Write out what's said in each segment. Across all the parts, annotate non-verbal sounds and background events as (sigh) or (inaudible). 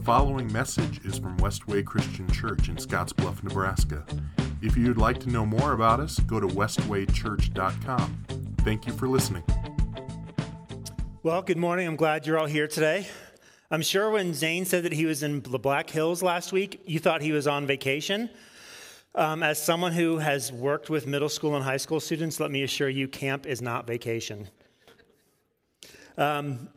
The following message is from Westway Christian Church in Scottsbluff, Nebraska. If you'd like to know more about us, go to westwaychurch.com. Thank you for listening. Well, good morning. I'm glad you're all here today. I'm sure when Zane said that he was in the Black Hills last week, you thought he was on vacation. Um, as someone who has worked with middle school and high school students, let me assure you, camp is not vacation. Um,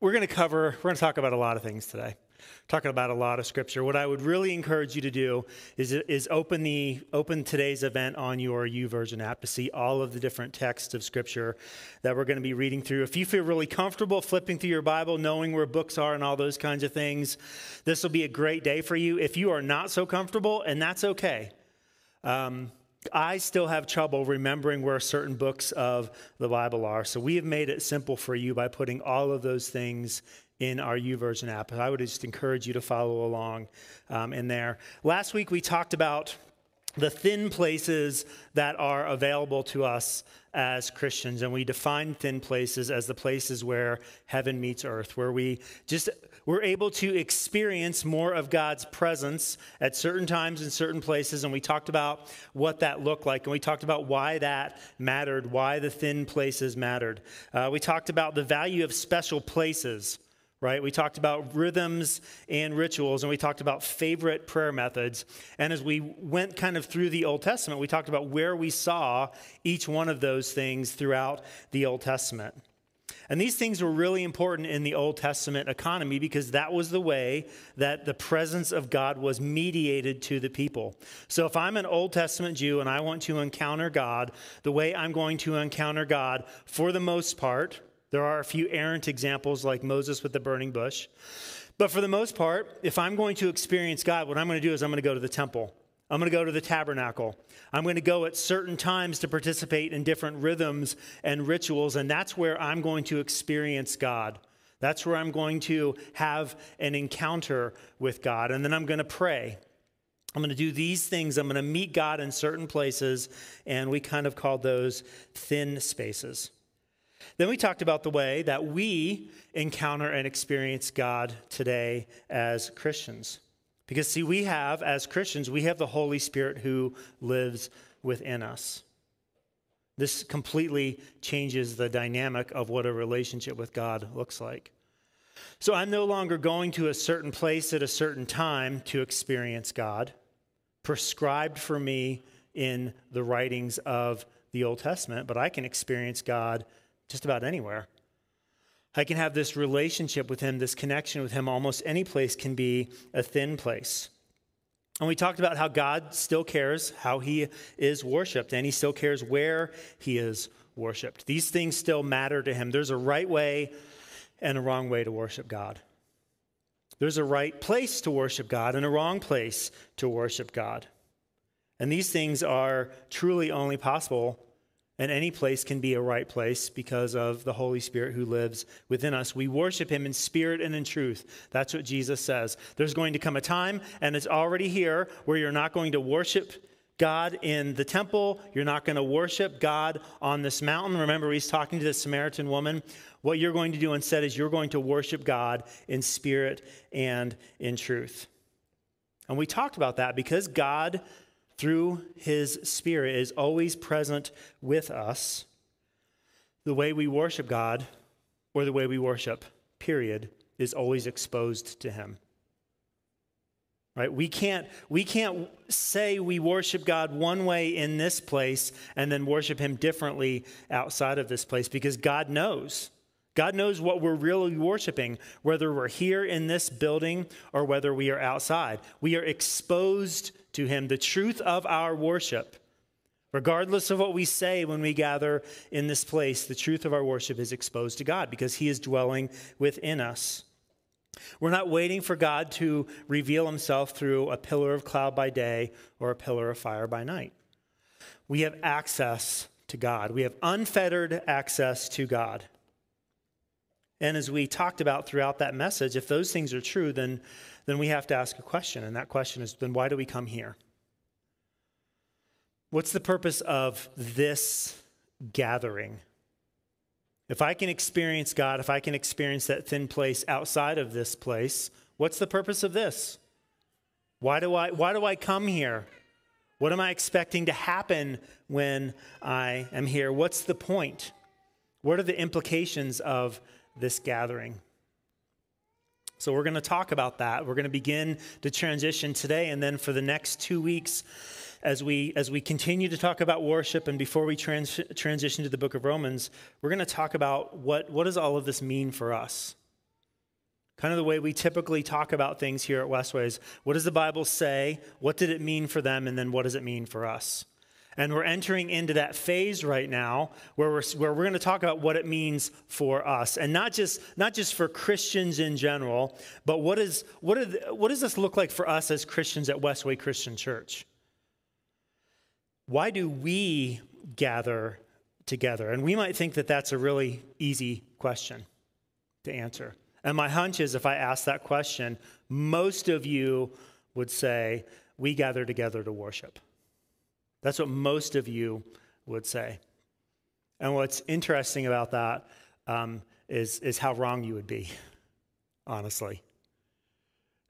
we're going to cover, we're going to talk about a lot of things today. Talking about a lot of scripture. What I would really encourage you to do is, is open the open today's event on your YouVersion app to see all of the different texts of scripture that we're going to be reading through. If you feel really comfortable flipping through your Bible, knowing where books are and all those kinds of things, this will be a great day for you. If you are not so comfortable, and that's okay. Um, I still have trouble remembering where certain books of the Bible are. So we have made it simple for you by putting all of those things in our YouVersion app. I would just encourage you to follow along um, in there. Last week we talked about the thin places that are available to us as Christians. And we define thin places as the places where heaven meets earth, where we just we're able to experience more of God's presence at certain times in certain places. And we talked about what that looked like. And we talked about why that mattered, why the thin places mattered. Uh, we talked about the value of special places right? We talked about rhythms and rituals, and we talked about favorite prayer methods. And as we went kind of through the Old Testament, we talked about where we saw each one of those things throughout the Old Testament. And these things were really important in the Old Testament economy because that was the way that the presence of God was mediated to the people. So if I'm an Old Testament Jew and I want to encounter God, the way I'm going to encounter God, for the most part, there are a few errant examples like Moses with the burning bush. But for the most part, if I'm going to experience God, what I'm going to do is I'm going to go to the temple. I'm going to go to the tabernacle. I'm going to go at certain times to participate in different rhythms and rituals, and that's where I'm going to experience God. That's where I'm going to have an encounter with God. And then I'm going to pray. I'm going to do these things. I'm going to meet God in certain places, and we kind of call those thin spaces. Then we talked about the way that we encounter and experience God today as Christians. Because, see, we have, as Christians, we have the Holy Spirit who lives within us. This completely changes the dynamic of what a relationship with God looks like. So I'm no longer going to a certain place at a certain time to experience God, prescribed for me in the writings of the Old Testament, but I can experience God just about anywhere. I can have this relationship with Him, this connection with Him. Almost any place can be a thin place. And we talked about how God still cares how He is worshiped, and He still cares where He is worshiped. These things still matter to Him. There's a right way and a wrong way to worship God. There's a right place to worship God and a wrong place to worship God. And these things are truly only possible and any place can be a right place because of the Holy Spirit who lives within us. We worship Him in spirit and in truth. That's what Jesus says. There's going to come a time, and it's already here, where you're not going to worship God in the temple. You're not going to worship God on this mountain. Remember, he's talking to the Samaritan woman. What you're going to do instead is you're going to worship God in spirit and in truth. And we talked about that because God through his spirit is always present with us. The way we worship God, or the way we worship, period, is always exposed to him. Right? We can't, we can't say we worship God one way in this place and then worship him differently outside of this place because God knows. God knows what we're really worshiping, whether we're here in this building or whether we are outside. We are exposed to Him, the truth of our worship. Regardless of what we say when we gather in this place, the truth of our worship is exposed to God because He is dwelling within us. We're not waiting for God to reveal Himself through a pillar of cloud by day or a pillar of fire by night. We have access to God, we have unfettered access to God. And as we talked about throughout that message, if those things are true, then then we have to ask a question. And that question is then why do we come here? What's the purpose of this gathering? If I can experience God, if I can experience that thin place outside of this place, what's the purpose of this? Why do I, why do I come here? What am I expecting to happen when I am here? What's the point? What are the implications of this gathering? So, we're going to talk about that. We're going to begin to transition today, and then for the next two weeks, as we as we continue to talk about worship, and before we trans- transition to the book of Romans, we're going to talk about what what does all of this mean for us kind of the way we typically talk about things here at Westways. What does the Bible say? What did it mean for them? And then what does it mean for us? And we're entering into that phase right now where we're, where we're going to talk about what it means for us. And not just, not just for Christians in general, but what, is, what, what does this look like for us as Christians at Westway Christian Church? Why do we gather together? And we might think that that's a really easy question to answer. And my hunch is if I ask that question, most of you would say, We gather together to worship. That's what most of you would say. And what's interesting about that um, is is, how wrong you would be, honestly.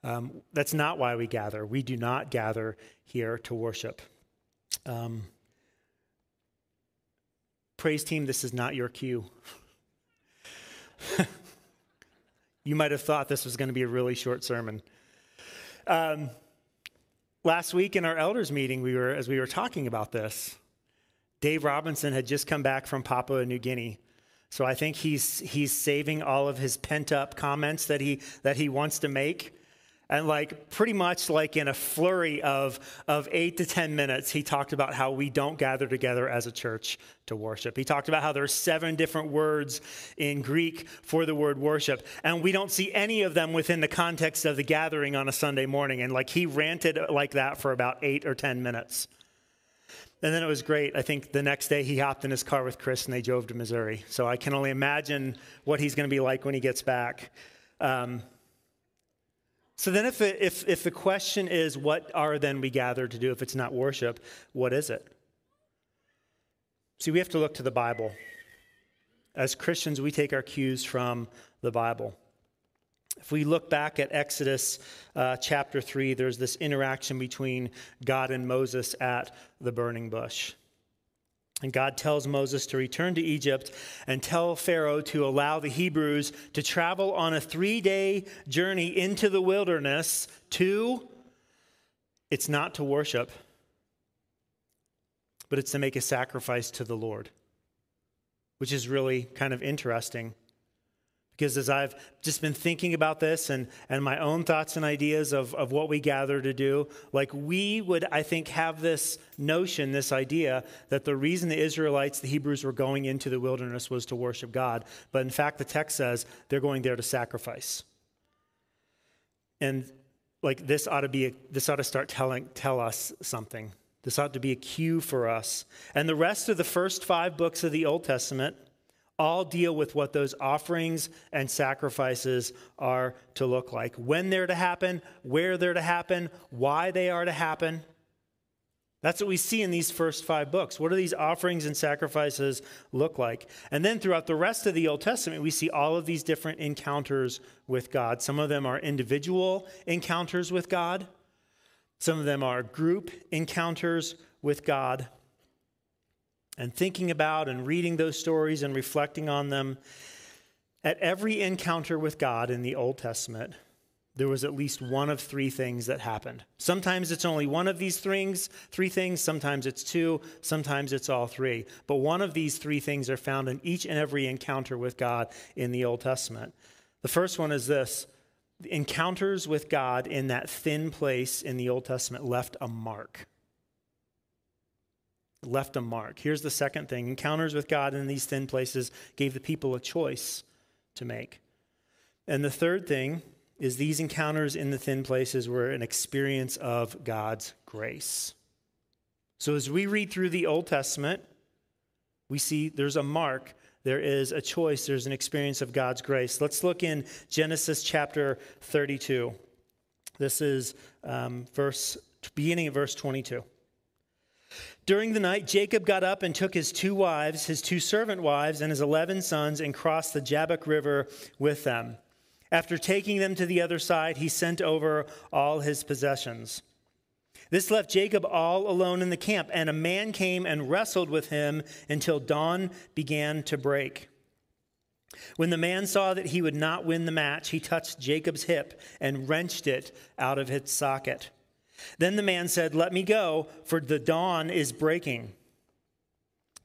Um, that's not why we gather. We do not gather here to worship. Um, praise team, this is not your cue. (laughs) You might have thought this was going to be a really short sermon. Last week in our elders meeting, we were as we were talking about this, Dave Robinson had just come back from Papua New Guinea. So I think he's he's saving all of his pent up comments that he that he wants to make and like pretty much like in a flurry of, of eight to 10 minutes, he talked about how we don't gather together as a church to worship. He talked about how there are seven different words in Greek for the word worship, and we don't see any of them within the context of the gathering on a Sunday morning. And like he ranted like that for about eight or 10 minutes. And then it was great. I think the next day he hopped in his car with Chris and they drove to Missouri. So I can only imagine what he's going to be like when he gets back. Um, so then, if, it, if, if the question is, what are then we gathered to do if it's not worship, what is it? See, we have to look to the Bible. As Christians, we take our cues from the Bible. If we look back at Exodus uh, chapter 3, there's this interaction between God and Moses at the burning bush. And God tells Moses to return to Egypt and tell Pharaoh to allow the Hebrews to travel on a three day journey into the wilderness to, it's not to worship, but it's to make a sacrifice to the Lord, which is really kind of interesting. Because as I've just been thinking about this and, and my own thoughts and ideas of, of what we gather to do, like we would, I think, have this notion, this idea that the reason the Israelites, the Hebrews, were going into the wilderness was to worship God. But in fact, the text says they're going there to sacrifice. And like this ought to be, a, this ought to start telling, tell us something. This ought to be a cue for us. And the rest of the first five books of the Old Testament all deal with what those offerings and sacrifices are to look like, when they're to happen, where they're to happen, why they are to happen. That's what we see in these first five books. What do these offerings and sacrifices look like? And then throughout the rest of the Old Testament, we see all of these different encounters with God. Some of them are individual encounters with God, some of them are group encounters with God and thinking about and reading those stories and reflecting on them, at every encounter with God in the Old Testament, there was at least one of three things that happened. Sometimes it's only one of these things, three things, sometimes it's two, sometimes it's all three. But one of these three things are found in each and every encounter with God in the Old Testament. The first one is this encounters with God in that thin place in the Old Testament left a mark left a mark. Here's the second thing encounters with God in these thin places gave the people a choice to make. And the third thing is these encounters in the thin places were an experience of God's grace. So as we read through the Old Testament, we see there's a mark, there is a choice, there's an experience of God's grace. Let's look in Genesis chapter 32. This is um, verse beginning of verse 22. During the night, Jacob got up and took his two wives, his two servant wives, and his eleven sons, and crossed the Jabbok River with them. After taking them to the other side, he sent over all his possessions. This left Jacob all alone in the camp, and a man came and wrestled with him until dawn began to break. When the man saw that he would not win the match, he touched Jacob's hip and wrenched it out of its socket. Then the man said, Let me go, for the dawn is breaking.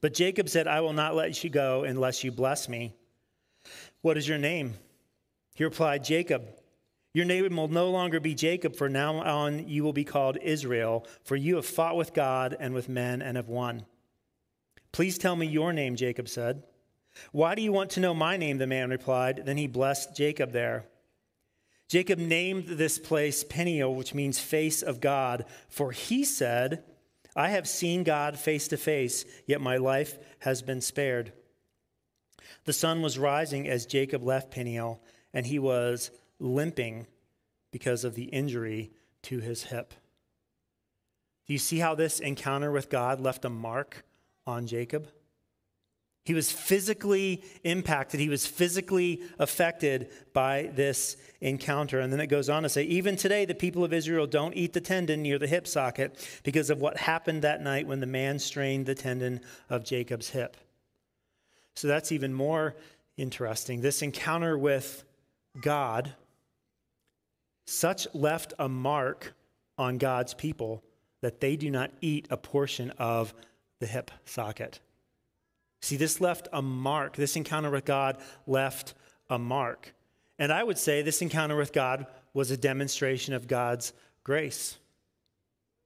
But Jacob said, I will not let you go unless you bless me. What is your name? He replied, Jacob. Your name will no longer be Jacob, for now on you will be called Israel, for you have fought with God and with men and have won. Please tell me your name, Jacob said. Why do you want to know my name? The man replied. Then he blessed Jacob there. Jacob named this place Peniel, which means face of God, for he said, I have seen God face to face, yet my life has been spared. The sun was rising as Jacob left Peniel, and he was limping because of the injury to his hip. Do you see how this encounter with God left a mark on Jacob? He was physically impacted. He was physically affected by this encounter. And then it goes on to say, even today, the people of Israel don't eat the tendon near the hip socket because of what happened that night when the man strained the tendon of Jacob's hip. So that's even more interesting. This encounter with God, such left a mark on God's people that they do not eat a portion of the hip socket. See, this left a mark. This encounter with God left a mark. And I would say this encounter with God was a demonstration of God's grace.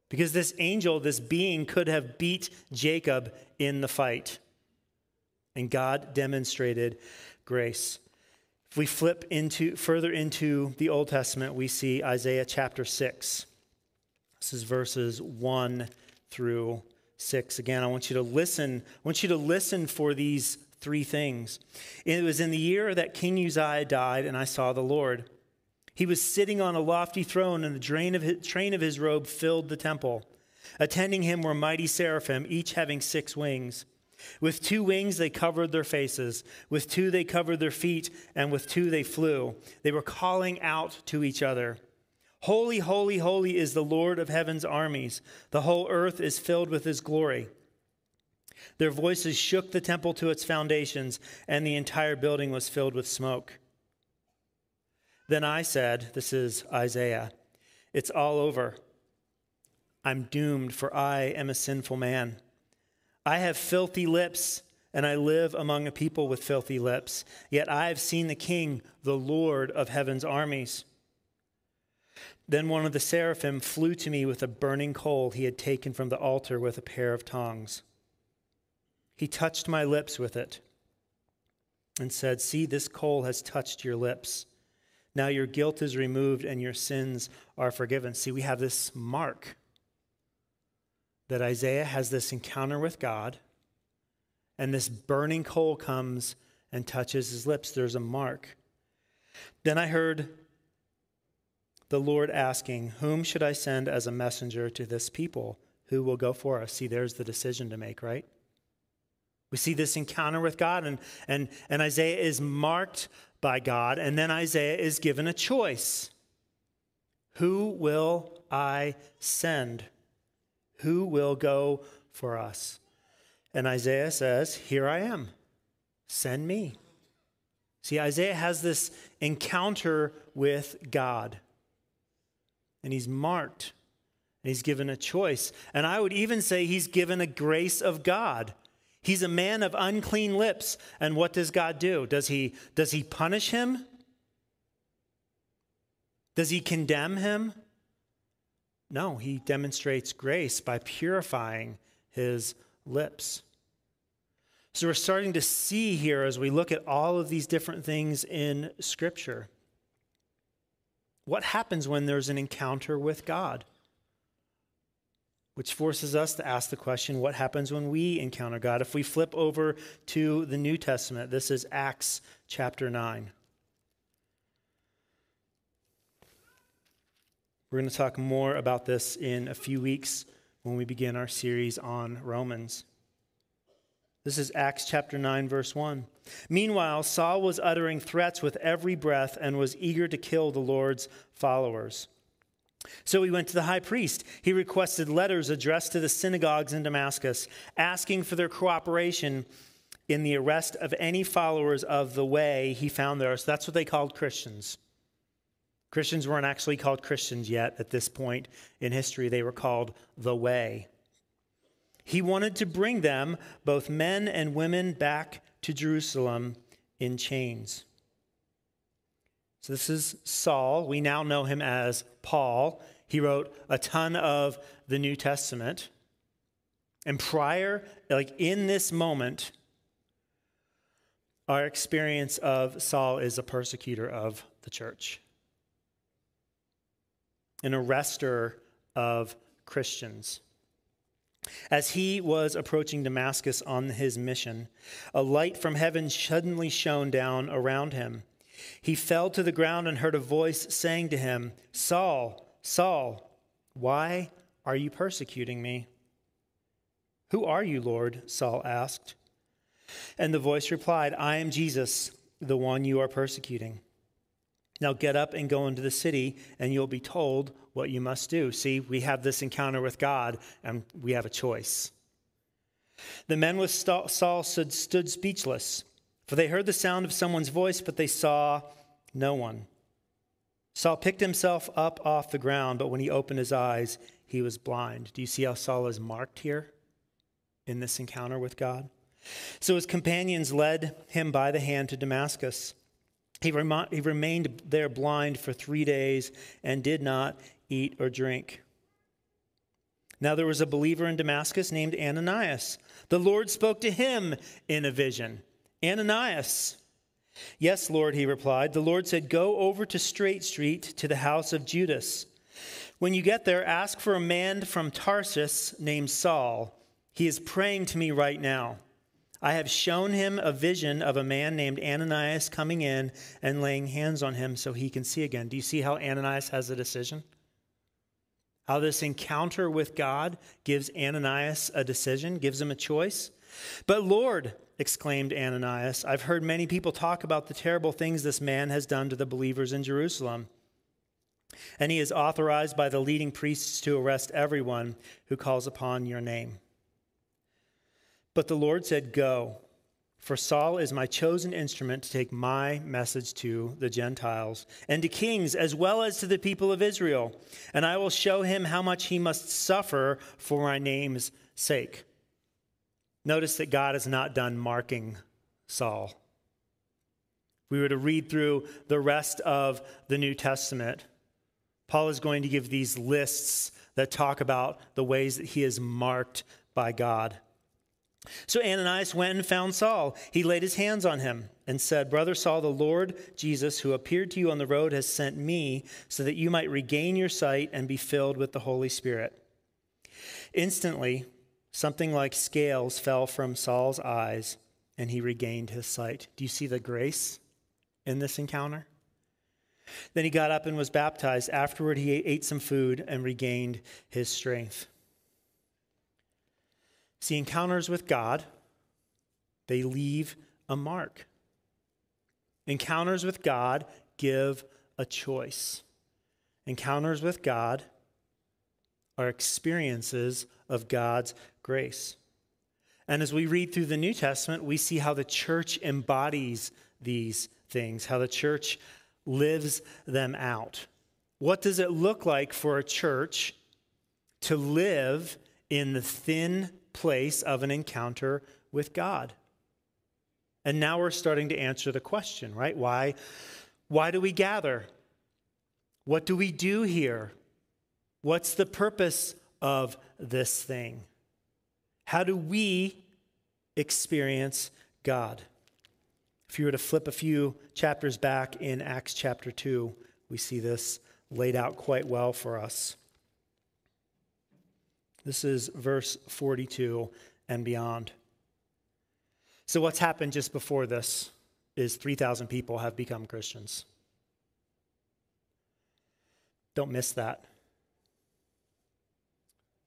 Because this angel, this being, could have beat Jacob in the fight. And God demonstrated grace. If we flip into further into the Old Testament, we see Isaiah chapter 6. This is verses 1 through 6. Again, I want you to listen. I want you to listen for these three things. It was in the year that King Uzziah died, and I saw the Lord. He was sitting on a lofty throne, and the of his, train of his robe filled the temple. Attending him were mighty seraphim, each having six wings. With two wings they covered their faces, with two they covered their feet, and with two they flew. They were calling out to each other. Holy, holy, holy is the Lord of heaven's armies. The whole earth is filled with his glory. Their voices shook the temple to its foundations, and the entire building was filled with smoke. Then I said, This is Isaiah, it's all over. I'm doomed, for I am a sinful man. I have filthy lips, and I live among a people with filthy lips. Yet I have seen the King, the Lord of heaven's armies. Then one of the seraphim flew to me with a burning coal he had taken from the altar with a pair of tongs. He touched my lips with it and said, See, this coal has touched your lips. Now your guilt is removed and your sins are forgiven. See, we have this mark that Isaiah has this encounter with God, and this burning coal comes and touches his lips. There's a mark. Then I heard the Lord asking, Whom should I send as a messenger to this people? Who will go for us? See, there's the decision to make, right? We see this encounter with God, and, and, and Isaiah is marked by God, and then Isaiah is given a choice Who will I send? Who will go for us? And Isaiah says, Here I am, send me. See, Isaiah has this encounter with God and he's marked and he's given a choice. And I would even say he's given a grace of God. He's a man of unclean lips. And what does God do? Does he, does he punish him? Does he condemn him? No, he demonstrates grace by purifying his lips. So we're starting to see here as we look at all of these different things in Scripture what happens when there's an encounter with God? Which forces us to ask the question what happens when we encounter God? If we flip over to the New Testament, this is Acts chapter 9. We're going to talk more about this in a few weeks, when we begin our series on Romans. This is Acts chapter 9, verse 1. Meanwhile, Saul was uttering threats with every breath and was eager to kill the Lord's followers. So he went to the high priest. He requested letters addressed to the synagogues in Damascus, asking for their cooperation in the arrest of any followers of the way he found there. So that's what they called Christians. Christians weren't actually called Christians yet at this point in history, they were called the way. He wanted to bring them, both men and women, back to Jerusalem in chains. So, this is Saul. We now know him as Paul. He wrote a ton of the New Testament. And prior, like in this moment, our experience of Saul is a persecutor of the church, an arrester of Christians. As he was approaching Damascus on his mission, a light from heaven suddenly shone down around him. He fell to the ground and heard a voice saying to him, Saul, Saul, why are you persecuting me? Who are you, Lord? Saul asked. And the voice replied, I am Jesus, the one you are persecuting. Now get up and go into the city, and you'll be told what you must do. See, we have this encounter with God, and we have a choice. The men with Saul stood, speechless, for they heard the sound of someone's voice, but they saw no one. Saul picked himself up off the ground, but when he opened his eyes, he was blind. Do you see how Saul is marked here in this encounter with God? So his companions led him by the hand to Damascus. He, rem- he remained there blind for three days and did not eat or drink. Now there was a believer in Damascus named Ananias. The Lord spoke to him in a vision Ananias. Yes, Lord, he replied. The Lord said, Go over to Straight Street to the house of Judas. When you get there, ask for a man from Tarsus named Saul. He is praying to me right now. I have shown him a vision of a man named Ananias coming in and laying hands on him so he can see again. Do you see how Ananias has a decision? How this encounter with God gives Ananias a decision, gives him a choice? But Lord, exclaimed Ananias, I've heard many people talk about the terrible things this man has done to the believers in Jerusalem. And he is authorized by the leading priests to arrest everyone who calls upon your name. But the Lord said, Go, for Saul is my chosen instrument to take my message to the Gentiles and to kings as well as to the people of Israel. And I will show him how much he must suffer for my name's sake. Notice that God is not done marking Saul. we were to read through the rest of the New Testament, Paul is going to give these lists that talk about the ways that he is marked by God. So Ananias went and found Saul. He laid his hands on him and said, Brother Saul, the Lord Jesus, who appeared to you on the road, has sent me so that you might regain your sight and be filled with the Holy Spirit. Instantly, something like scales fell from Saul's eyes, and he regained his sight. Do you see the grace in this encounter? Then he got up and was baptized. Afterward, he ate some food and regained his strength. See, encounters with God, they leave a mark. Encounters with God give a choice. Encounters with God are experiences of God's grace. And as we read through the New Testament, we see how the church embodies these things, how the church lives them out. What does it look like for a church to live in the thin place of an encounter with God. And now we're starting to answer the question, right? Why, why do we gather? What do we do here? What's the purpose of this thing? How do we experience God? If you were to flip a few chapters back in Acts chapter 2, we see this laid out quite well for us. This is verse 42 and beyond. So, what's happened just before this is 3,000 people have become Christians. Don't miss that.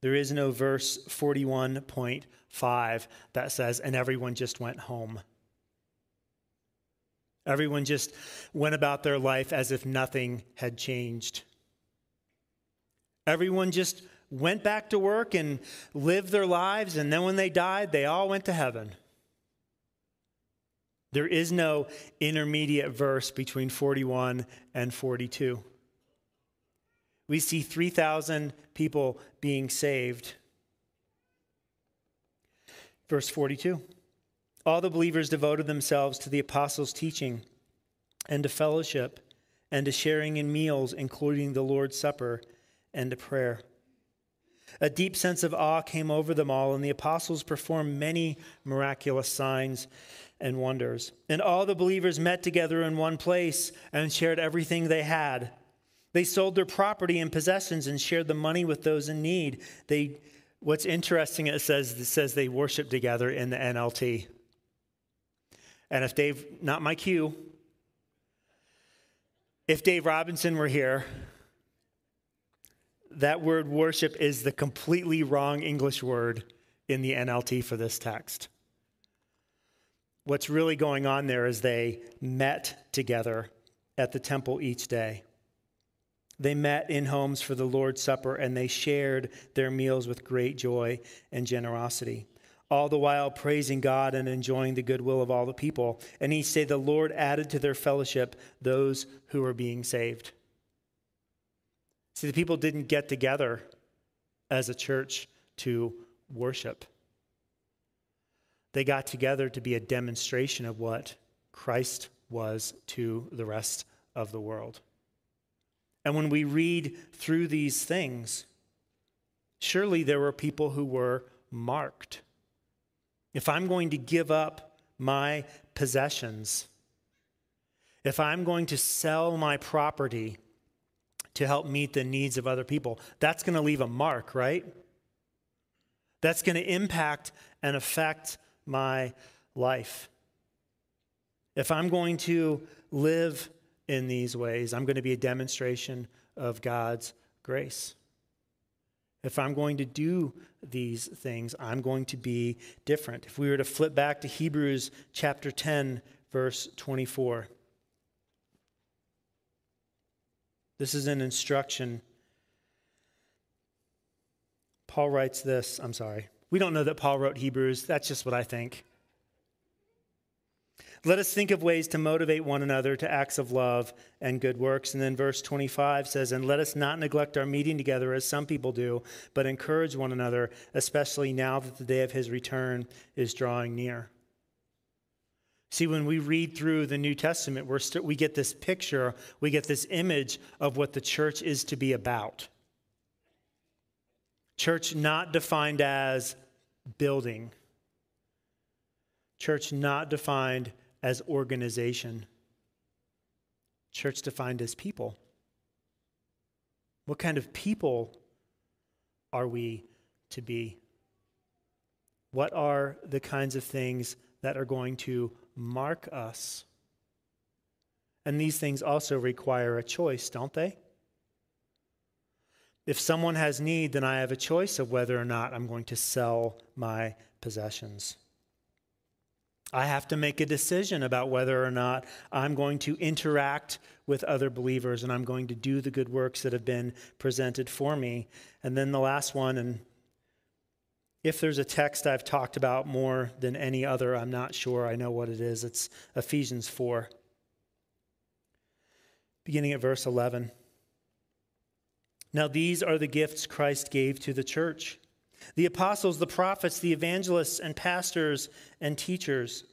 There is no verse 41.5 that says, and everyone just went home. Everyone just went about their life as if nothing had changed. Everyone just went back to work and lived their lives, and then when they died, they all went to heaven. There is no intermediate verse between 41 and 42. We see 3,000 people being saved. Verse 42 All the believers devoted themselves to the apostles' teaching and to fellowship and to sharing in meals, including the Lord's Supper and to prayer. A deep sense of awe came over them all, and the apostles performed many miraculous signs and wonders. And all the believers met together in one place and shared everything they had. They sold their property and possessions and shared the money with those in need. They, what's interesting, it says, it says they worshiped together in the NLT. And if Dave, not my cue, if Dave Robinson were here, that word worship is the completely wrong English word in the NLT for this text. What's really going on there is they met together at the temple each day. They met in homes for the Lord's Supper and they shared their meals with great joy and generosity, all the while praising God and enjoying the goodwill of all the people. And he said, The Lord added to their fellowship those who were being saved. See, the people didn't get together as a church to worship. They got together to be a demonstration of what Christ was to the rest of the world. And when we read through these things, surely there were people who were marked. If I'm going to give up my possessions, if I'm going to sell my property to help meet the needs of other people. That's going to leave a mark, right? That's going to impact and affect my life. If I'm going to live in these ways, I'm going to be a demonstration of God's grace. If I'm going to do these things, I'm going to be different. If we were to flip back to Hebrews chapter 10, verse 24. This is an instruction. Paul writes this. I'm sorry. We don't know that Paul wrote Hebrews. That's just what I think. Let us think of ways to motivate one another to acts of love and good works. And then verse 25 says, And let us not neglect our meeting together as some people do, but encourage one another, especially now that the day of his return is drawing near. See, when we read through the New Testament, we're st- we get this picture, we get this image of what the church is to be about. Church not defined as building, church not defined as organization, church defined as people. What kind of people are we to be? What are the kinds of things that are going to mark us. And these things also require a choice, don't they? If someone has need, then I have a choice of whether or not I'm going to sell my possessions. I have to make a decision about whether or not I'm going to interact with other believers and I'm going to do the good works that have been presented for me. And then the last one, and if there's a text I've talked about more than any other, I'm not sure. I know what it is. It's Ephesians 4, beginning at verse 11. Now, these are the gifts Christ gave to the church the apostles, the prophets, the evangelists, and pastors and teachers.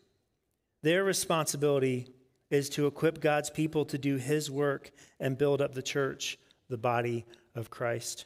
Their responsibility is to equip God's people to do his work and build up the church, the body of Christ.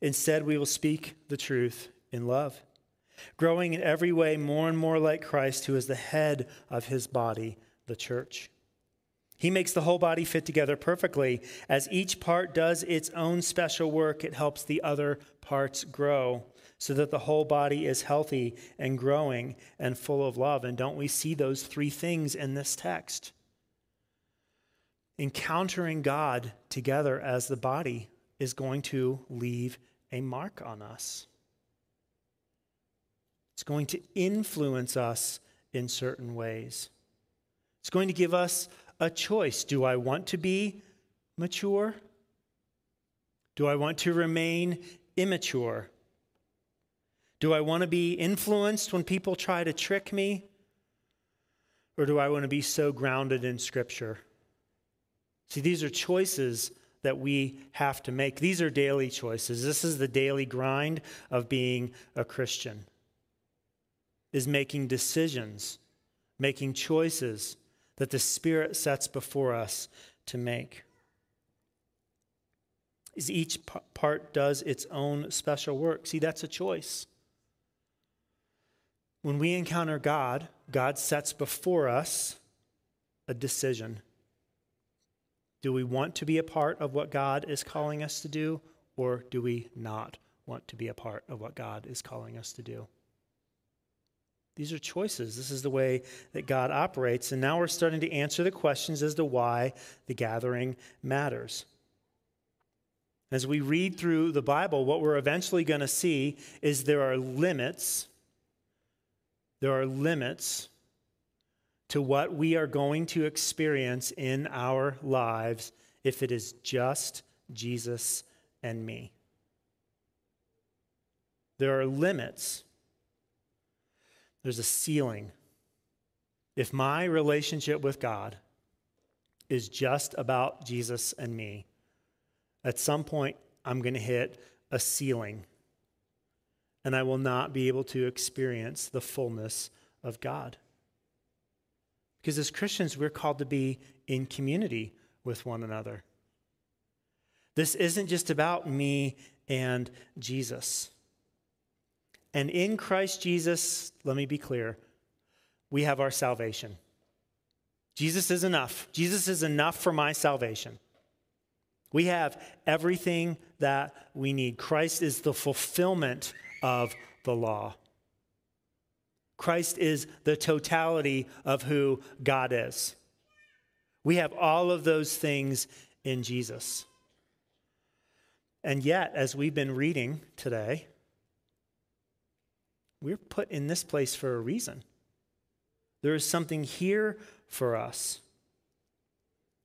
Instead, we will speak the truth in love, growing in every way more and more like Christ, who is the head of his body, the church. He makes the whole body fit together perfectly. As each part does its own special work, it helps the other parts grow so that the whole body is healthy and growing and full of love. And don't we see those three things in this text? Encountering God together as the body is going to leave a mark on us. It's going to influence us in certain ways. It's going to give us a choice. Do I want to be mature? Do I want to remain immature? Do I want to be influenced when people try to trick me? Or do I want to be so grounded in Scripture? See, these are choices that we have to make. These are daily choices. This is the daily grind of being a Christian. Is making decisions, making choices that the Spirit sets before us to make. Is each part does its own special work. See, that's a choice. When we encounter God, God sets before us a decision. Do we want to be a part of what God is calling us to do, or do we not want to be a part of what God is calling us to do? These are choices. This is the way that God operates. And now we're starting to answer the questions as to why the gathering matters. As we read through the Bible, what we're eventually going to see is there are limits. There are limits to what we are going to experience in our lives if it is just Jesus and me. There are limits there's a ceiling. If my relationship with God is just about Jesus and me, at some point I'm going to hit a ceiling and I will not be able to experience the fullness of God. Because as Christians, we're called to be in community with one another. This isn't just about me and Jesus. And in Christ Jesus, let me be clear, we have our salvation. Jesus is enough. Jesus is enough for my salvation. We have everything that we need. Christ is the fulfillment of the law. Christ is the totality of who God is. We have all of those things in Jesus. And yet, as we've been reading today, we're put in this place for a reason. There is something here for us.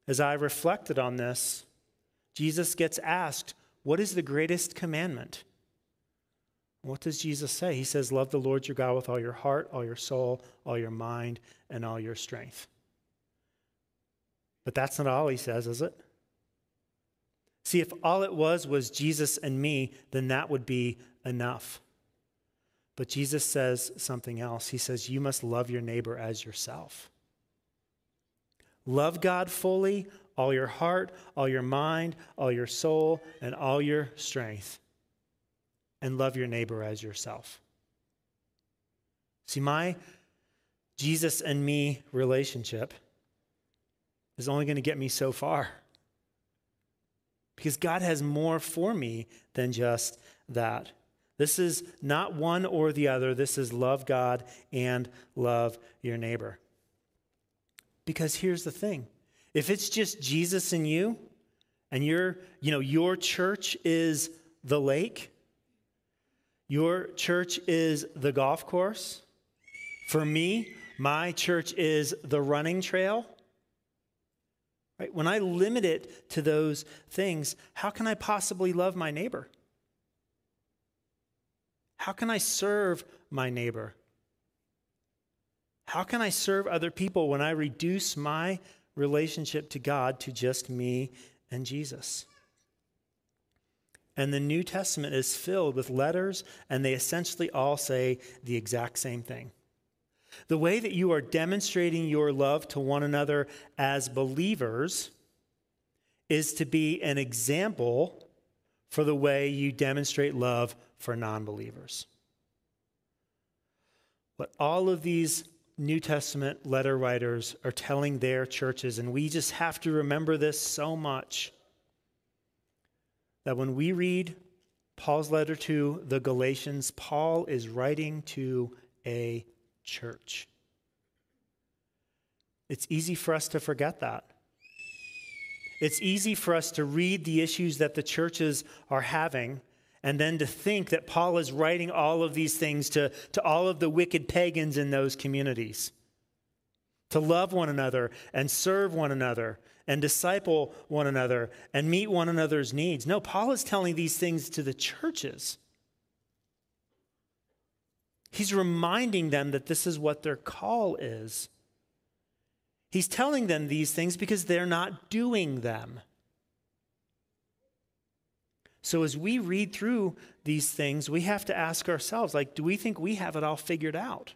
As I reflected on this, Jesus gets asked, What is the greatest commandment? What does Jesus say? He says, Love the Lord your God with all your heart, all your soul, all your mind, and all your strength. But that's not all he says, is it? See, if all it was was Jesus and me, then that would be enough. But Jesus says something else. He says, You must love your neighbor as yourself. Love God fully, all your heart, all your mind, all your soul, and all your strength. And love your neighbor as yourself. See, my Jesus and me relationship is only going to get me so far. Because God has more for me than just that. This is not one or the other. This is love God and love your neighbor. Because here's the thing if it's just Jesus and you, and your, you know, your church is the lake, your church is the golf course. For me, my church is the running trail. Right? When I limit it to those things, how can I possibly love my neighbor? How can I serve my neighbor? How can I serve other people when I reduce my relationship to God to just me and Jesus? And the New Testament is filled with letters, and they essentially all say the exact same thing. The way that you are demonstrating your love to one another as believers is to be an example for the way you demonstrate love for non believers. What all of these New Testament letter writers are telling their churches, and we just have to remember this so much that when we read Paul's letter to the Galatians, Paul is writing to a church. It's easy for us to forget that. It's easy for us to read the issues that the churches are having and then to think that Paul is writing all of these things to, to all of the wicked pagans in those communities. To love one another and serve one another and disciple one another and meet one another's needs. No, Paul is telling these things to the churches. He's reminding them that this is what their call is. He's telling them these things because they're not doing them. So as we read through these things, we have to ask ourselves like do we think we have it all figured out?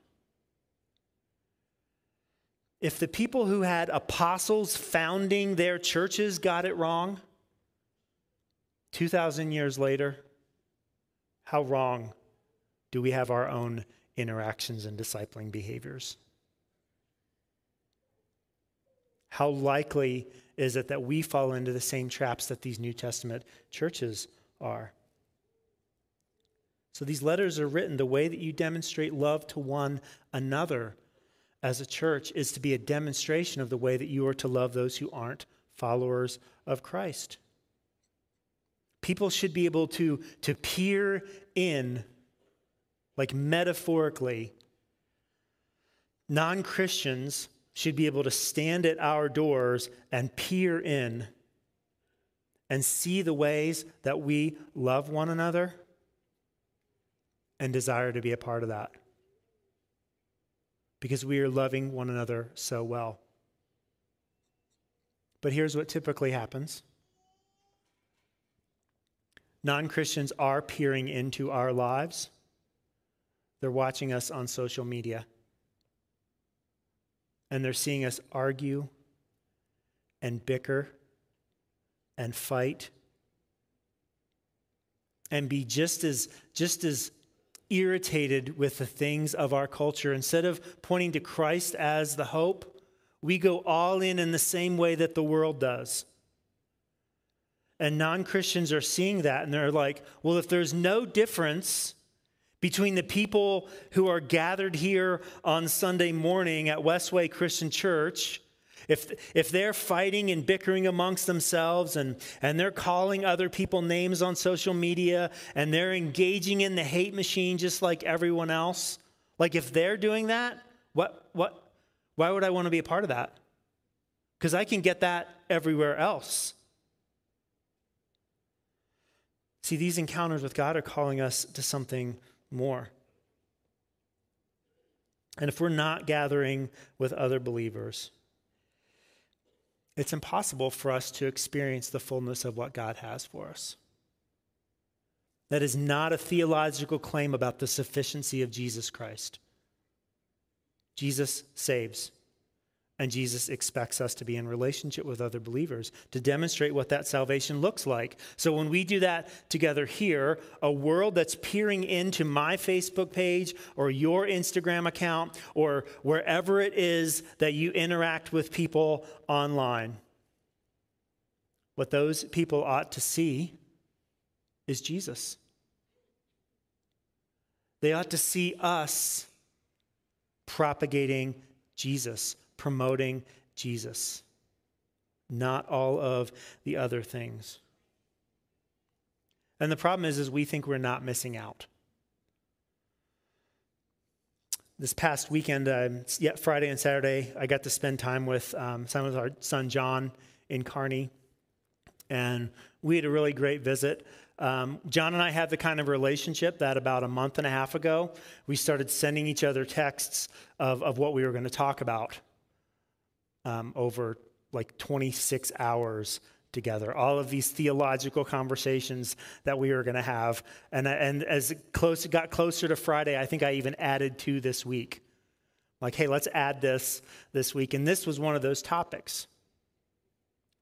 If the people who had apostles founding their churches got it wrong, 2,000 years later, how wrong do we have our own interactions and discipling behaviors? How likely is it that we fall into the same traps that these New Testament churches are? So these letters are written the way that you demonstrate love to one another as a church is to be a demonstration of the way that you are to love those who aren't followers of Christ. People should be able to, to peer in, like metaphorically. Non Christians should be able to stand at our doors and peer in and see the ways that we love one another and desire to be a part of that because we are loving one another so well. But here's what typically happens. Non Christians are peering into our lives, they're watching us on social media, and they're seeing us argue and bicker and fight and be just as just as irritated with the things of our culture. Instead of pointing to Christ as the hope, we go all in in the same way that the world does. And non Christians are seeing that and they're like, well, if there's no difference between the people who are gathered here on Sunday morning at Westway Christian Church if, if they're fighting and bickering amongst themselves and, and they're calling other people names on social media and they're engaging in the hate machine just like everyone else, like if they're doing that, what, what, why would I want to be a part of that? Because I can get that everywhere else. See, these encounters with God are calling us to something more. And if we're not gathering with other believers, it's impossible for us to experience the fullness of what God has for us. That is not a theological claim about the sufficiency of Jesus Christ. Jesus saves. And Jesus expects us to be in relationship with other believers to demonstrate what that salvation looks like. So when we do that together here, a world that's peering into my Facebook page or your Instagram account or wherever it is that you interact with people online, what those people ought to see is Jesus. They ought to see us propagating Jesus promoting Jesus, not all of the other things. And the problem is, is we think we're not missing out. This past weekend, uh, yet Friday and Saturday, I got to spend time with um, some of our son John in Kearney, and we had a really great visit. Um, John and I have the kind of relationship that about a month and a half ago, we started sending each other texts of, of what we were going to talk about um, over like 26 hours together. All of these theological conversations that we were going to have. And, and as it, close, it got closer to Friday, I think I even added two this week. Like, hey, let's add this this week. And this was one of those topics.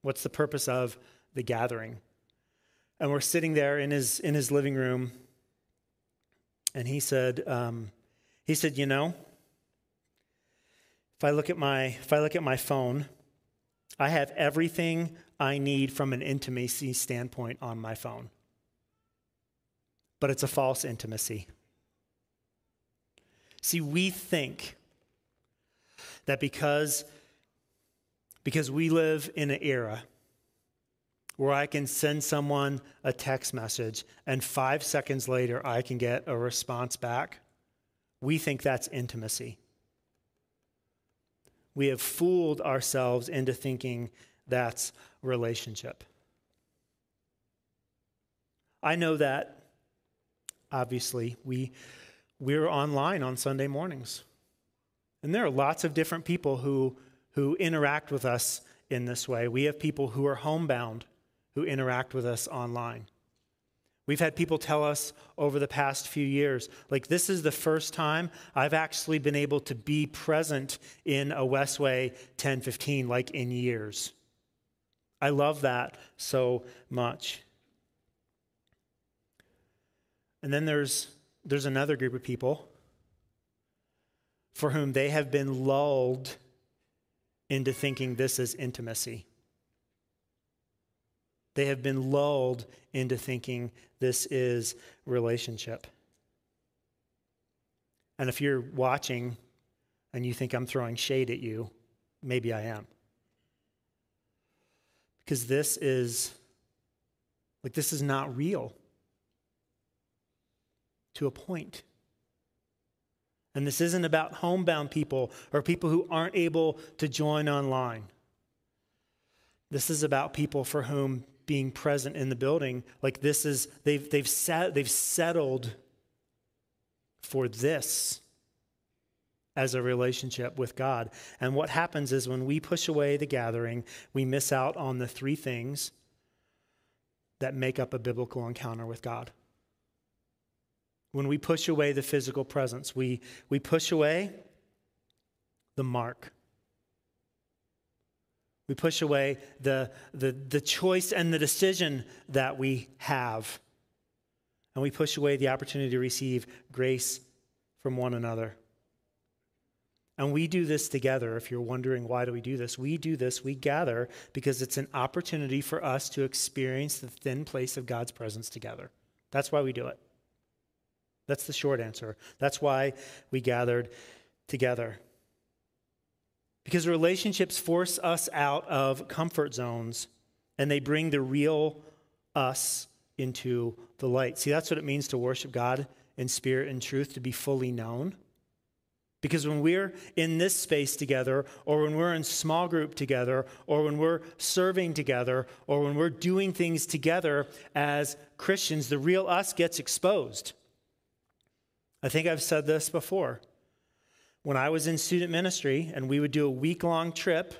What's the purpose of the gathering? And we're sitting there in his, in his living room. And he said, um, he said, you know, if I look at my, if I look at my phone, I have everything I need from an intimacy standpoint on my phone. But it's a false intimacy. See, we think that because, because we live in an era where I can send someone a text message and five seconds later I can get a response back, we think that's intimacy. We have fooled ourselves into thinking that's relationship. I know that, obviously, we, we're online on Sunday mornings. And there are lots of different people who, who interact with us in this way. We have people who are homebound who interact with us online. We've had people tell us over the past few years, like, this is the first time I've actually been able to be present in a Westway 1015, like in years. I love that so much. And then there's, there's another group of people for whom they have been lulled into thinking this is intimacy. They have been lulled into thinking this is relationship. And if you're watching and you think I'm throwing shade at you, maybe I am. Because this is like this is not real to a point. And this isn't about homebound people or people who aren't able to join online. This is about people for whom being present in the building. Like this is, they've, they've, set, they've settled for this as a relationship with God. And what happens is when we push away the gathering, we miss out on the three things that make up a biblical encounter with God. When we push away the physical presence, we, we push away the mark. We push away the, the, the choice and the decision that we have. And we push away the opportunity to receive grace from one another. And we do this together. If you're wondering why do we do this, we do this, we gather because it's an opportunity for us to experience the thin place of God's presence together. That's why we do it. That's the short answer. That's why we gathered together. Because relationships force us out of comfort zones and they bring the real us into the light. See, that's what it means to worship God in spirit and truth, to be fully known. Because when we're in this space together, or when we're in small group together, or when we're serving together, or when we're doing things together as Christians, the real us gets exposed. I think I've said this before when I was in student ministry and we would do a week long trip,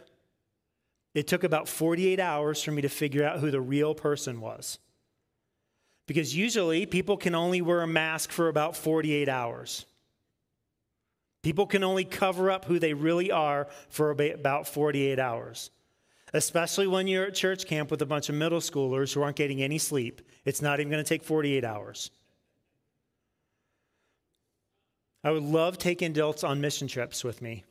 it took about 48 hours for me to figure out who the real person was. Because usually people can only wear a mask for about 48 hours. People can only cover up who they really are for about 48 hours. Especially when you're at church camp with a bunch of middle schoolers who aren't getting any sleep. It's not even going to take 48 hours. I would love taking adults on mission trips with me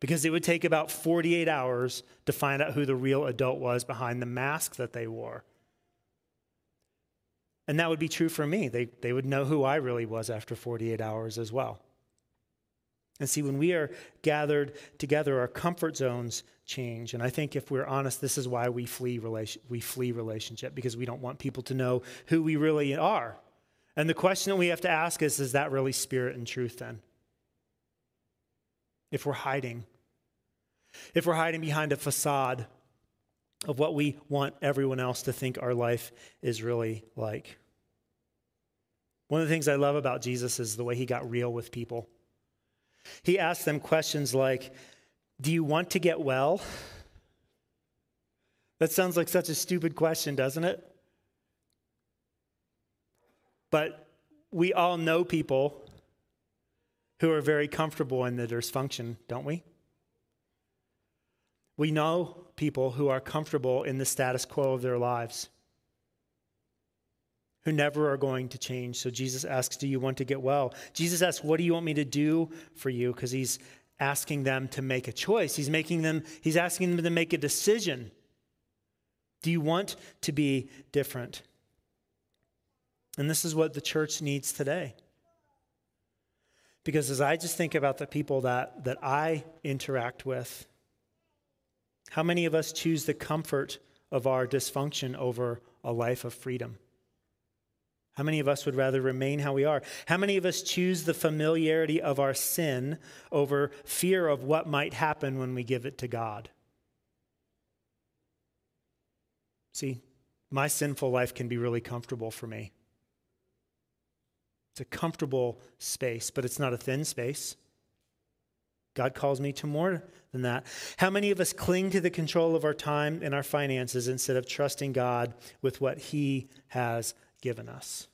because it would take about 48 hours to find out who the real adult was behind the mask that they wore. And that would be true for me. They, they would know who I really was after 48 hours as well. And see, when we are gathered together, our comfort zones change. And I think if we're honest, this is why we flee, relation, we flee relationship, because we don't want people to know who we really are. And the question that we have to ask is is that really spirit and truth then? If we're hiding, if we're hiding behind a facade of what we want everyone else to think our life is really like. One of the things I love about Jesus is the way he got real with people. He asked them questions like, Do you want to get well? That sounds like such a stupid question, doesn't it? But we all know people who are very comfortable in the dysfunction, don't we? We know people who are comfortable in the status quo of their lives. who never are going to change. So Jesus asks, Do you want to get well? Jesus asks, What do you want me to do for you? Because he's asking them to make a choice. He's making them, he's asking them to make a decision. Do you want to be different? And this is what the church needs today. Because as I just think about the people that, that I interact with, how many of us choose the comfort of our dysfunction over a life of freedom? How many of us would rather remain how we are? How many of us choose the familiarity of our sin over fear of what might happen when we give it to God? See, my sinful life can be really comfortable for me. It's a comfortable space, but it's not a thin space. God calls me to more than that. How many of us cling to the control of our time and our finances instead of trusting God with what He has given us.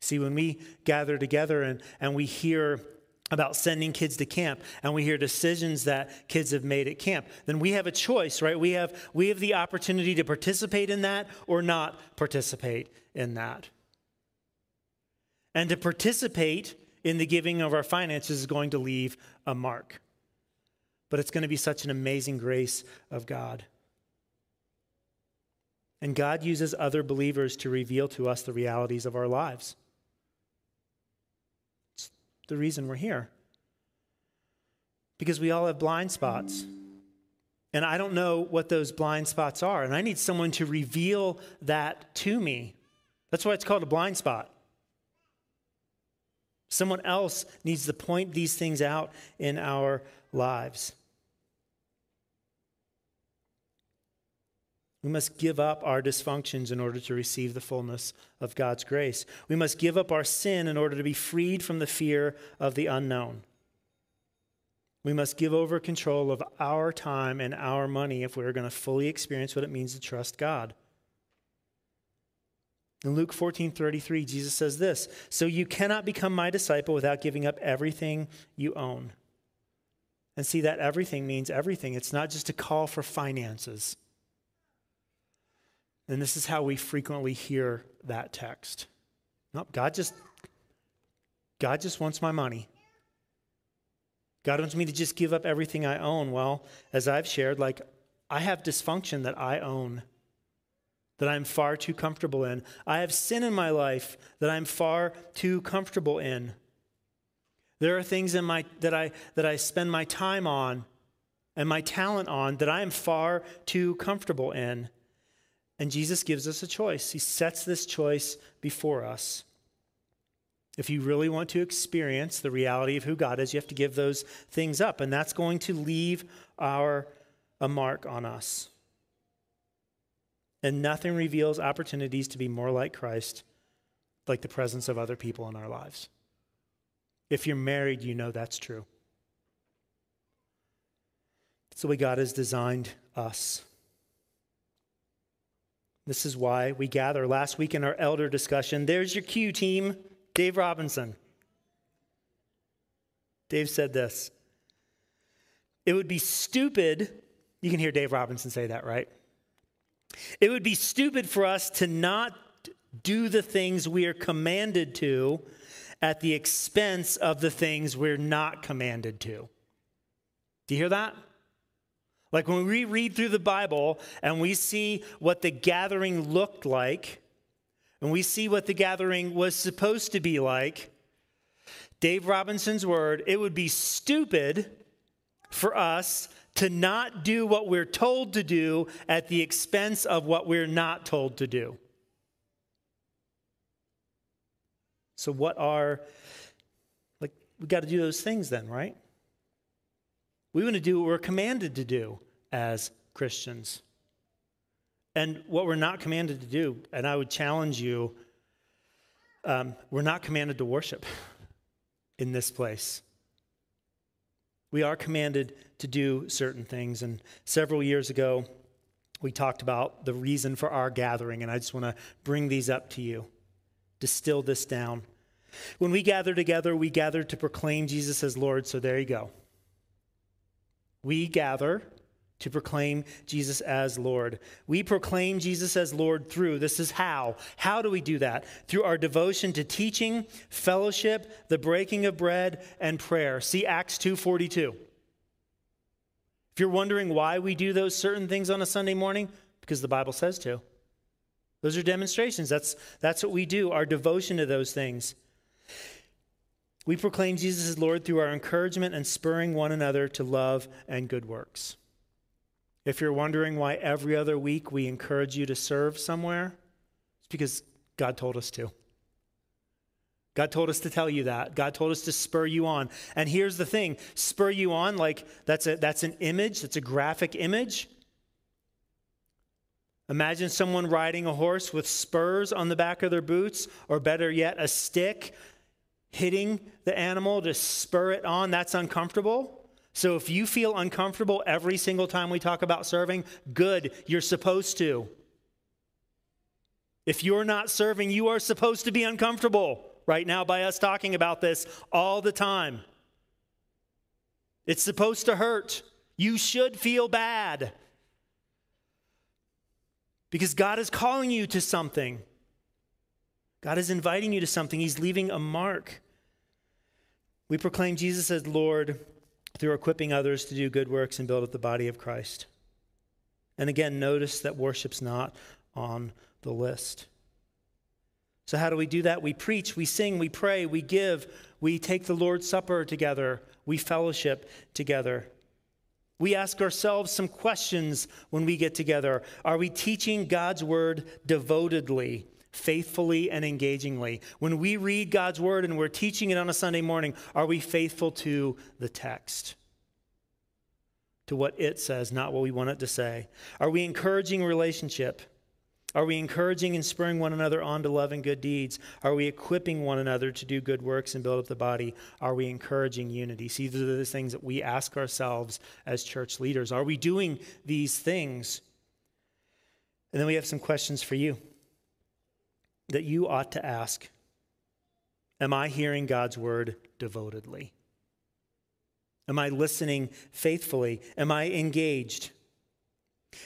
See, when we gather together and, and we hear about sending kids to camp and we hear decisions that kids have made at camp then we have a choice right we have we have the opportunity to participate in that or not participate in that and to participate in the giving of our finances is going to leave a mark but it's going to be such an amazing grace of god and God uses other believers to reveal to us the realities of our lives. It's the reason we're here. Because we all have blind spots. And I don't know what those blind spots are. And I need someone to reveal that to me. That's why it's called a blind spot. Someone else needs to point these things out in our lives. We must give up our dysfunctions in order to receive the fullness of God's grace. We must give up our sin in order to be freed from the fear of the unknown. We must give over control of our time and our money if we're going to fully experience what it means to trust God. In Luke 14 33, Jesus says this So you cannot become my disciple without giving up everything you own. And see, that everything means everything. It's not just a call for finances. And this is how we frequently hear that text. Nope, God just God just wants my money. God wants me to just give up everything I own. Well, as I've shared, like I have dysfunction that I own that I'm far too comfortable in. I have sin in my life that I'm far too comfortable in. There are things in my that I that I spend my time on and my talent on that I am far too comfortable in. And Jesus gives us a choice. He sets this choice before us. If you really want to experience the reality of who God is, you have to give those things up. And that's going to leave our, a mark on us. And nothing reveals opportunities to be more like Christ like the presence of other people in our lives. If you're married, you know that's true. It's the way God has designed us. This is why we gather. Last week in our elder discussion, there's your cue team, Dave Robinson. Dave said this It would be stupid, you can hear Dave Robinson say that, right? It would be stupid for us to not do the things we are commanded to at the expense of the things we're not commanded to. Do you hear that? Like when we read through the Bible and we see what the gathering looked like, and we see what the gathering was supposed to be like, Dave Robinson's word, it would be stupid for us to not do what we're told to do at the expense of what we're not told to do. So, what are, like, we got to do those things then, right? We want to do what we're commanded to do as Christians. And what we're not commanded to do, and I would challenge you, um, we're not commanded to worship in this place. We are commanded to do certain things. And several years ago, we talked about the reason for our gathering, and I just want to bring these up to you, distill this down. When we gather together, we gather to proclaim Jesus as Lord, so there you go. We gather to proclaim Jesus as Lord. We proclaim Jesus as Lord through this is how. How do we do that? Through our devotion to teaching, fellowship, the breaking of bread, and prayer. See Acts 2:42. If you're wondering why we do those certain things on a Sunday morning, because the Bible says to. Those are demonstrations. That's, that's what we do, our devotion to those things. We proclaim Jesus as Lord through our encouragement and spurring one another to love and good works. If you're wondering why every other week we encourage you to serve somewhere, it's because God told us to. God told us to tell you that. God told us to spur you on. And here's the thing spur you on, like that's, a, that's an image, that's a graphic image. Imagine someone riding a horse with spurs on the back of their boots, or better yet, a stick hitting the animal to spur it on. That's uncomfortable. So if you feel uncomfortable every single time we talk about serving, good, you're supposed to. If you're not serving, you are supposed to be uncomfortable right now by us talking about this all the time. It's supposed to hurt. You should feel bad because God is calling you to something. God is inviting you to something. He's leaving a mark. We proclaim Jesus as Lord through equipping others to do good works and build up the body of Christ. And again, notice that worship's not on the list. So, how do we do that? We preach, we sing, we pray, we give, we take the Lord's Supper together, we fellowship together. We ask ourselves some questions when we get together. Are we teaching God's word devotedly, faithfully, and engagingly? When we read God's word and we're teaching it on a Sunday morning, are we faithful to the text? To what it says, not what we want it to say? Are we encouraging relationship? Are we encouraging and spurring one another on to love and good deeds? Are we equipping one another to do good works and build up the body? Are we encouraging unity? See, these are the things that we ask ourselves as church leaders. Are we doing these things? And then we have some questions for you that you ought to ask Am I hearing God's word devotedly? Am I listening faithfully? Am I engaged?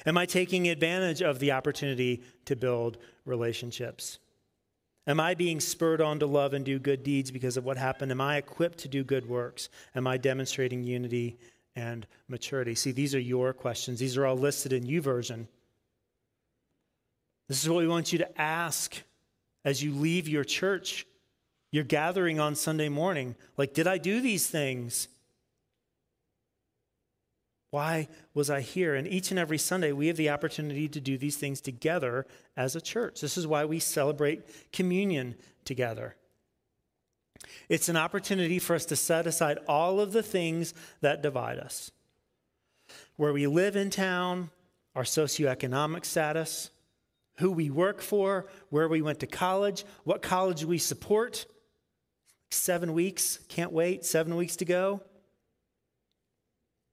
Am I taking advantage of the opportunity to build relationships? Am I being spurred on to love and do good deeds because of what happened? Am I equipped to do good works? Am I demonstrating unity and maturity? See, these are your questions. These are all listed in YouVersion. This is what we want you to ask as you leave your church, your gathering on Sunday morning. Like, did I do these things? Why was I here? And each and every Sunday, we have the opportunity to do these things together as a church. This is why we celebrate communion together. It's an opportunity for us to set aside all of the things that divide us where we live in town, our socioeconomic status, who we work for, where we went to college, what college we support. Seven weeks, can't wait, seven weeks to go.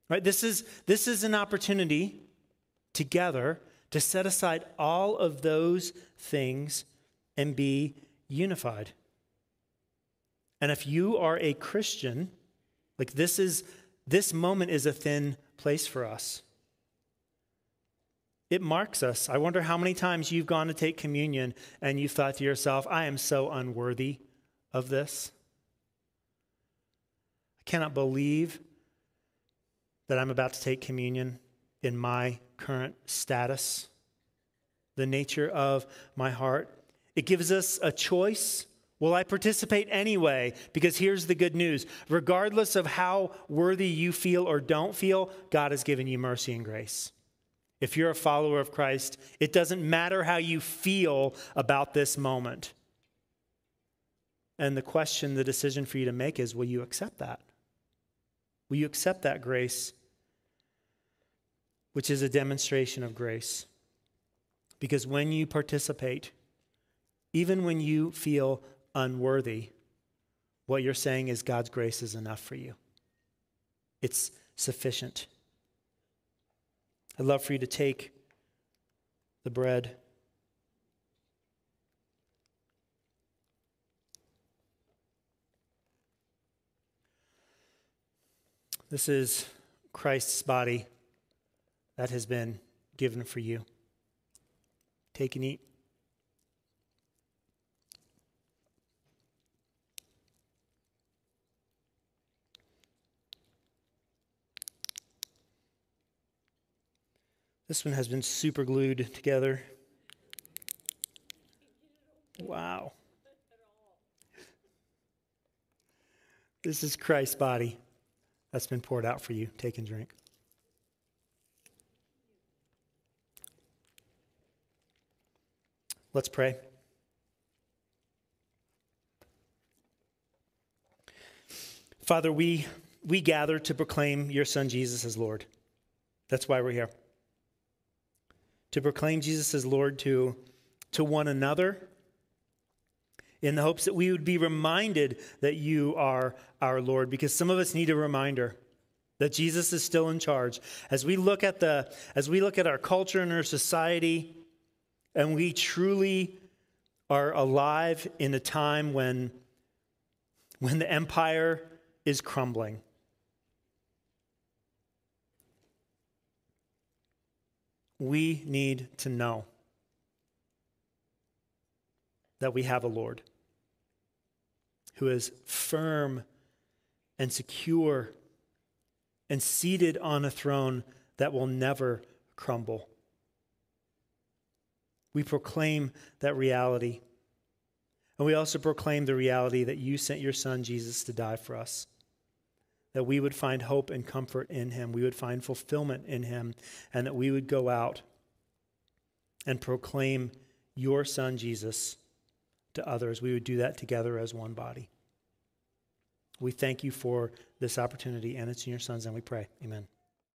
Right? This is, this is an opportunity together to set aside all of those things and be unified. And if you are a Christian, like this is this moment is a thin place for us. It marks us. I wonder how many times you've gone to take communion and you thought to yourself, I am so unworthy of this. I cannot believe that I'm about to take communion in my current status, the nature of my heart. It gives us a choice. Will I participate anyway? Because here's the good news regardless of how worthy you feel or don't feel, God has given you mercy and grace. If you're a follower of Christ, it doesn't matter how you feel about this moment. And the question, the decision for you to make is will you accept that? Will you accept that grace, which is a demonstration of grace? Because when you participate, even when you feel unworthy, what you're saying is God's grace is enough for you. It's sufficient. I'd love for you to take the bread. This is Christ's body that has been given for you. Take and eat. This one has been super glued together. Wow. This is Christ's body that's been poured out for you. Take and drink. Let's pray. Father, we, we gather to proclaim your Son Jesus as Lord. That's why we're here. To proclaim Jesus as Lord to, to one another in the hopes that we would be reminded that you are our Lord, because some of us need a reminder that Jesus is still in charge. As we look at the as we look at our culture and our society, and we truly are alive in a time when when the empire is crumbling. We need to know that we have a Lord who is firm and secure and seated on a throne that will never crumble. We proclaim that reality. And we also proclaim the reality that you sent your son Jesus to die for us. That we would find hope and comfort in him, we would find fulfillment in him, and that we would go out and proclaim your son Jesus to others. We would do that together as one body. We thank you for this opportunity, and it's in your son's name we pray. Amen.